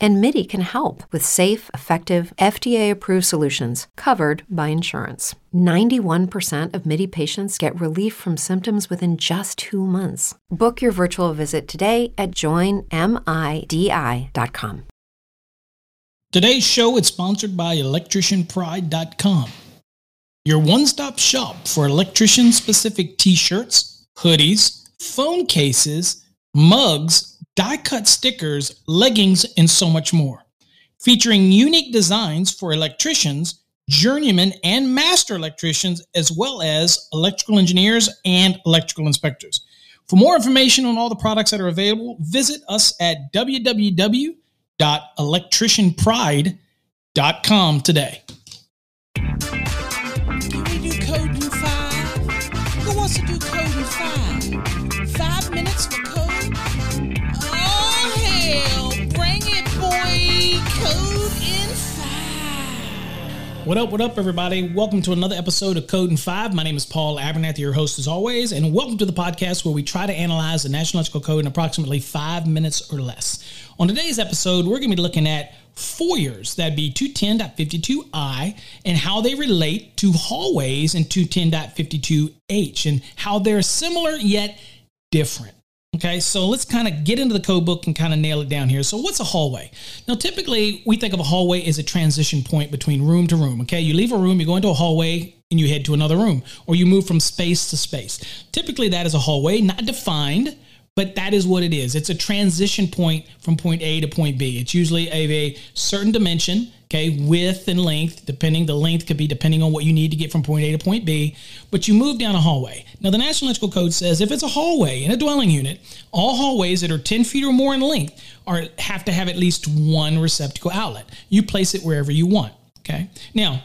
and MIDI can help with safe, effective, FDA approved solutions covered by insurance. 91% of MIDI patients get relief from symptoms within just two months. Book your virtual visit today at joinmidi.com. Today's show is sponsored by electricianpride.com. Your one-stop shop for electrician-specific t-shirts, hoodies, phone cases, mugs, die-cut stickers, leggings, and so much more. Featuring unique designs for electricians, journeymen, and master electricians, as well as electrical engineers and electrical inspectors. For more information on all the products that are available, visit us at www.electricianpride.com today. Five minutes for code? What up, what up, everybody? Welcome to another episode of Code in 5. My name is Paul Abernathy, your host as always, and welcome to the podcast where we try to analyze the National Electrical Code in approximately five minutes or less. On today's episode, we're going to be looking at foyers, that'd be 210.52i, and how they relate to hallways in 210.52h, and how they're similar yet different. Okay, so let's kind of get into the code book and kind of nail it down here. So, what's a hallway? Now, typically, we think of a hallway as a transition point between room to room. Okay, you leave a room, you go into a hallway, and you head to another room, or you move from space to space. Typically, that is a hallway, not defined, but that is what it is. It's a transition point from point A to point B. It's usually of a certain dimension, okay, width and length, depending. The length could be depending on what you need to get from point A to point B, but you move down a hallway. Now, the National Electrical Code says if it's a hallway in a dwelling unit, all hallways that are 10 feet or more in length are have to have at least one receptacle outlet. You place it wherever you want, okay? Now,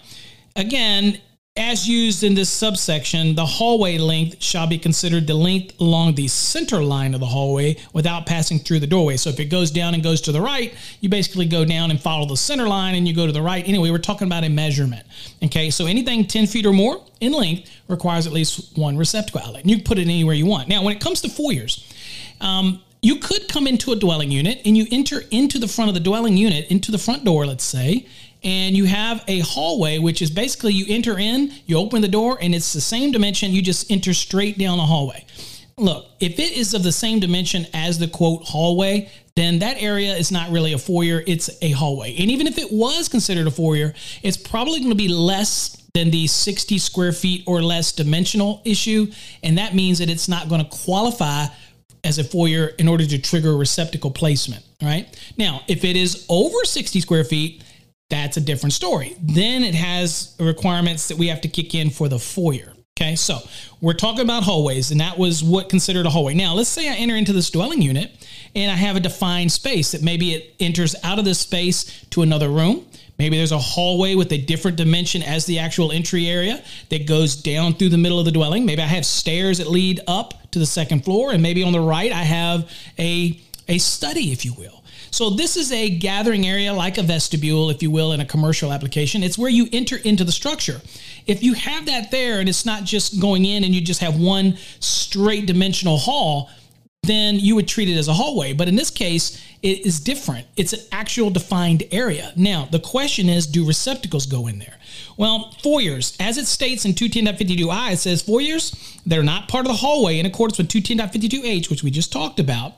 again, as used in this subsection, the hallway length shall be considered the length along the center line of the hallway without passing through the doorway. So if it goes down and goes to the right, you basically go down and follow the center line and you go to the right. Anyway, we're talking about a measurement. Okay, so anything 10 feet or more in length requires at least one receptacle outlet. And you can put it anywhere you want. Now, when it comes to foyers, um, you could come into a dwelling unit and you enter into the front of the dwelling unit, into the front door, let's say, and you have a hallway, which is basically you enter in, you open the door, and it's the same dimension. You just enter straight down the hallway. Look, if it is of the same dimension as the quote hallway, then that area is not really a foyer, it's a hallway. And even if it was considered a foyer, it's probably going to be less than the 60 square feet or less dimensional issue. And that means that it's not going to qualify as a foyer in order to trigger receptacle placement. right? Now, if it is over 60 square feet, that's a different story. Then it has requirements that we have to kick in for the foyer. Okay, so we're talking about hallways, and that was what considered a hallway. Now, let's say I enter into this dwelling unit and I have a defined space that maybe it enters out of this space to another room. Maybe there's a hallway with a different dimension as the actual entry area that goes down through the middle of the dwelling. Maybe I have stairs that lead up to the second floor, and maybe on the right I have a, a study, if you will. So this is a gathering area like a vestibule, if you will, in a commercial application. It's where you enter into the structure. If you have that there and it's not just going in and you just have one straight dimensional hall, then you would treat it as a hallway. But in this case, it is different. It's an actual defined area. Now, the question is do receptacles go in there? Well, foyers, as it states in 210.52i, it says foyers, they're not part of the hallway in accordance with 210.52h, which we just talked about.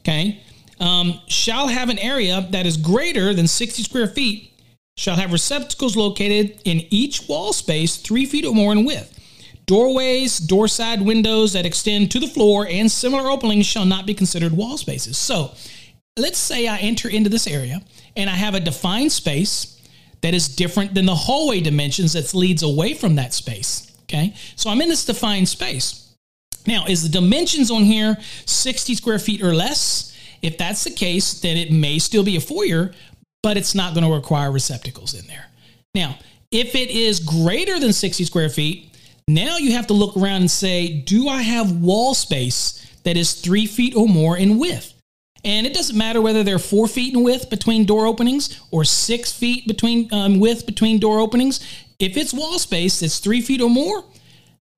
Okay um, shall have an area that is greater than 60 square feet, shall have receptacles located in each wall space three feet or more in width. Doorways, door side windows that extend to the floor, and similar openings shall not be considered wall spaces. So, let's say I enter into this area and I have a defined space that is different than the hallway dimensions that leads away from that space. Okay, so I'm in this defined space. Now, is the dimensions on here 60 square feet or less? If that's the case, then it may still be a foyer, but it's not going to require receptacles in there. Now, if it is greater than 60 square feet, now you have to look around and say, do I have wall space that is three feet or more in width? And it doesn't matter whether they're four feet in width between door openings or six feet between um, width between door openings. If it's wall space that's three feet or more,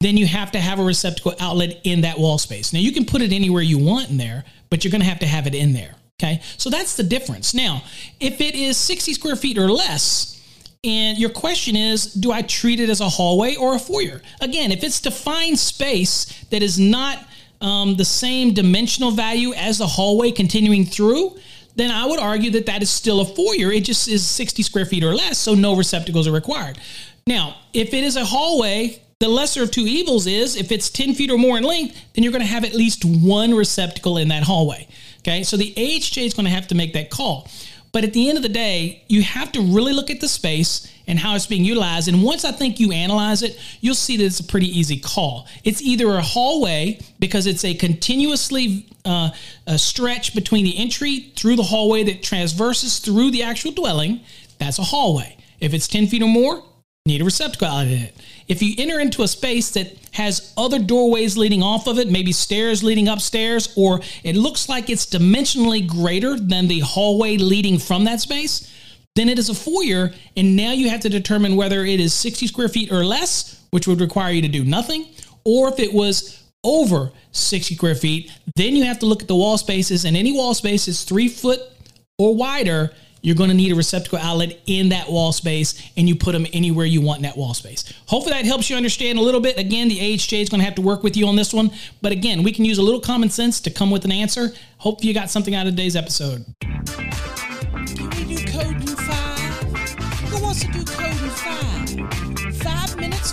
then you have to have a receptacle outlet in that wall space. Now you can put it anywhere you want in there, but you're going to have to have it in there. Okay, so that's the difference. Now, if it is 60 square feet or less, and your question is, do I treat it as a hallway or a foyer? Again, if it's defined space that is not um, the same dimensional value as the hallway continuing through, then I would argue that that is still a foyer. It just is 60 square feet or less, so no receptacles are required. Now, if it is a hallway, the lesser of two evils is if it's 10 feet or more in length, then you're going to have at least one receptacle in that hallway. Okay, so the AHJ is going to have to make that call. But at the end of the day, you have to really look at the space and how it's being utilized. And once I think you analyze it, you'll see that it's a pretty easy call. It's either a hallway because it's a continuously uh, a stretch between the entry through the hallway that transverses through the actual dwelling. That's a hallway. If it's 10 feet or more, need a receptacle out of it. If you enter into a space that has other doorways leading off of it, maybe stairs leading upstairs, or it looks like it's dimensionally greater than the hallway leading from that space, then it is a foyer. And now you have to determine whether it is 60 square feet or less, which would require you to do nothing, or if it was over 60 square feet, then you have to look at the wall spaces, and any wall space is three foot or wider you're going to need a receptacle outlet in that wall space and you put them anywhere you want in that wall space. Hopefully that helps you understand a little bit. Again, the AHJ is going to have to work with you on this one, but again, we can use a little common sense to come with an answer. Hope you got something out of today's episode. Who wants to do code in five? Five minutes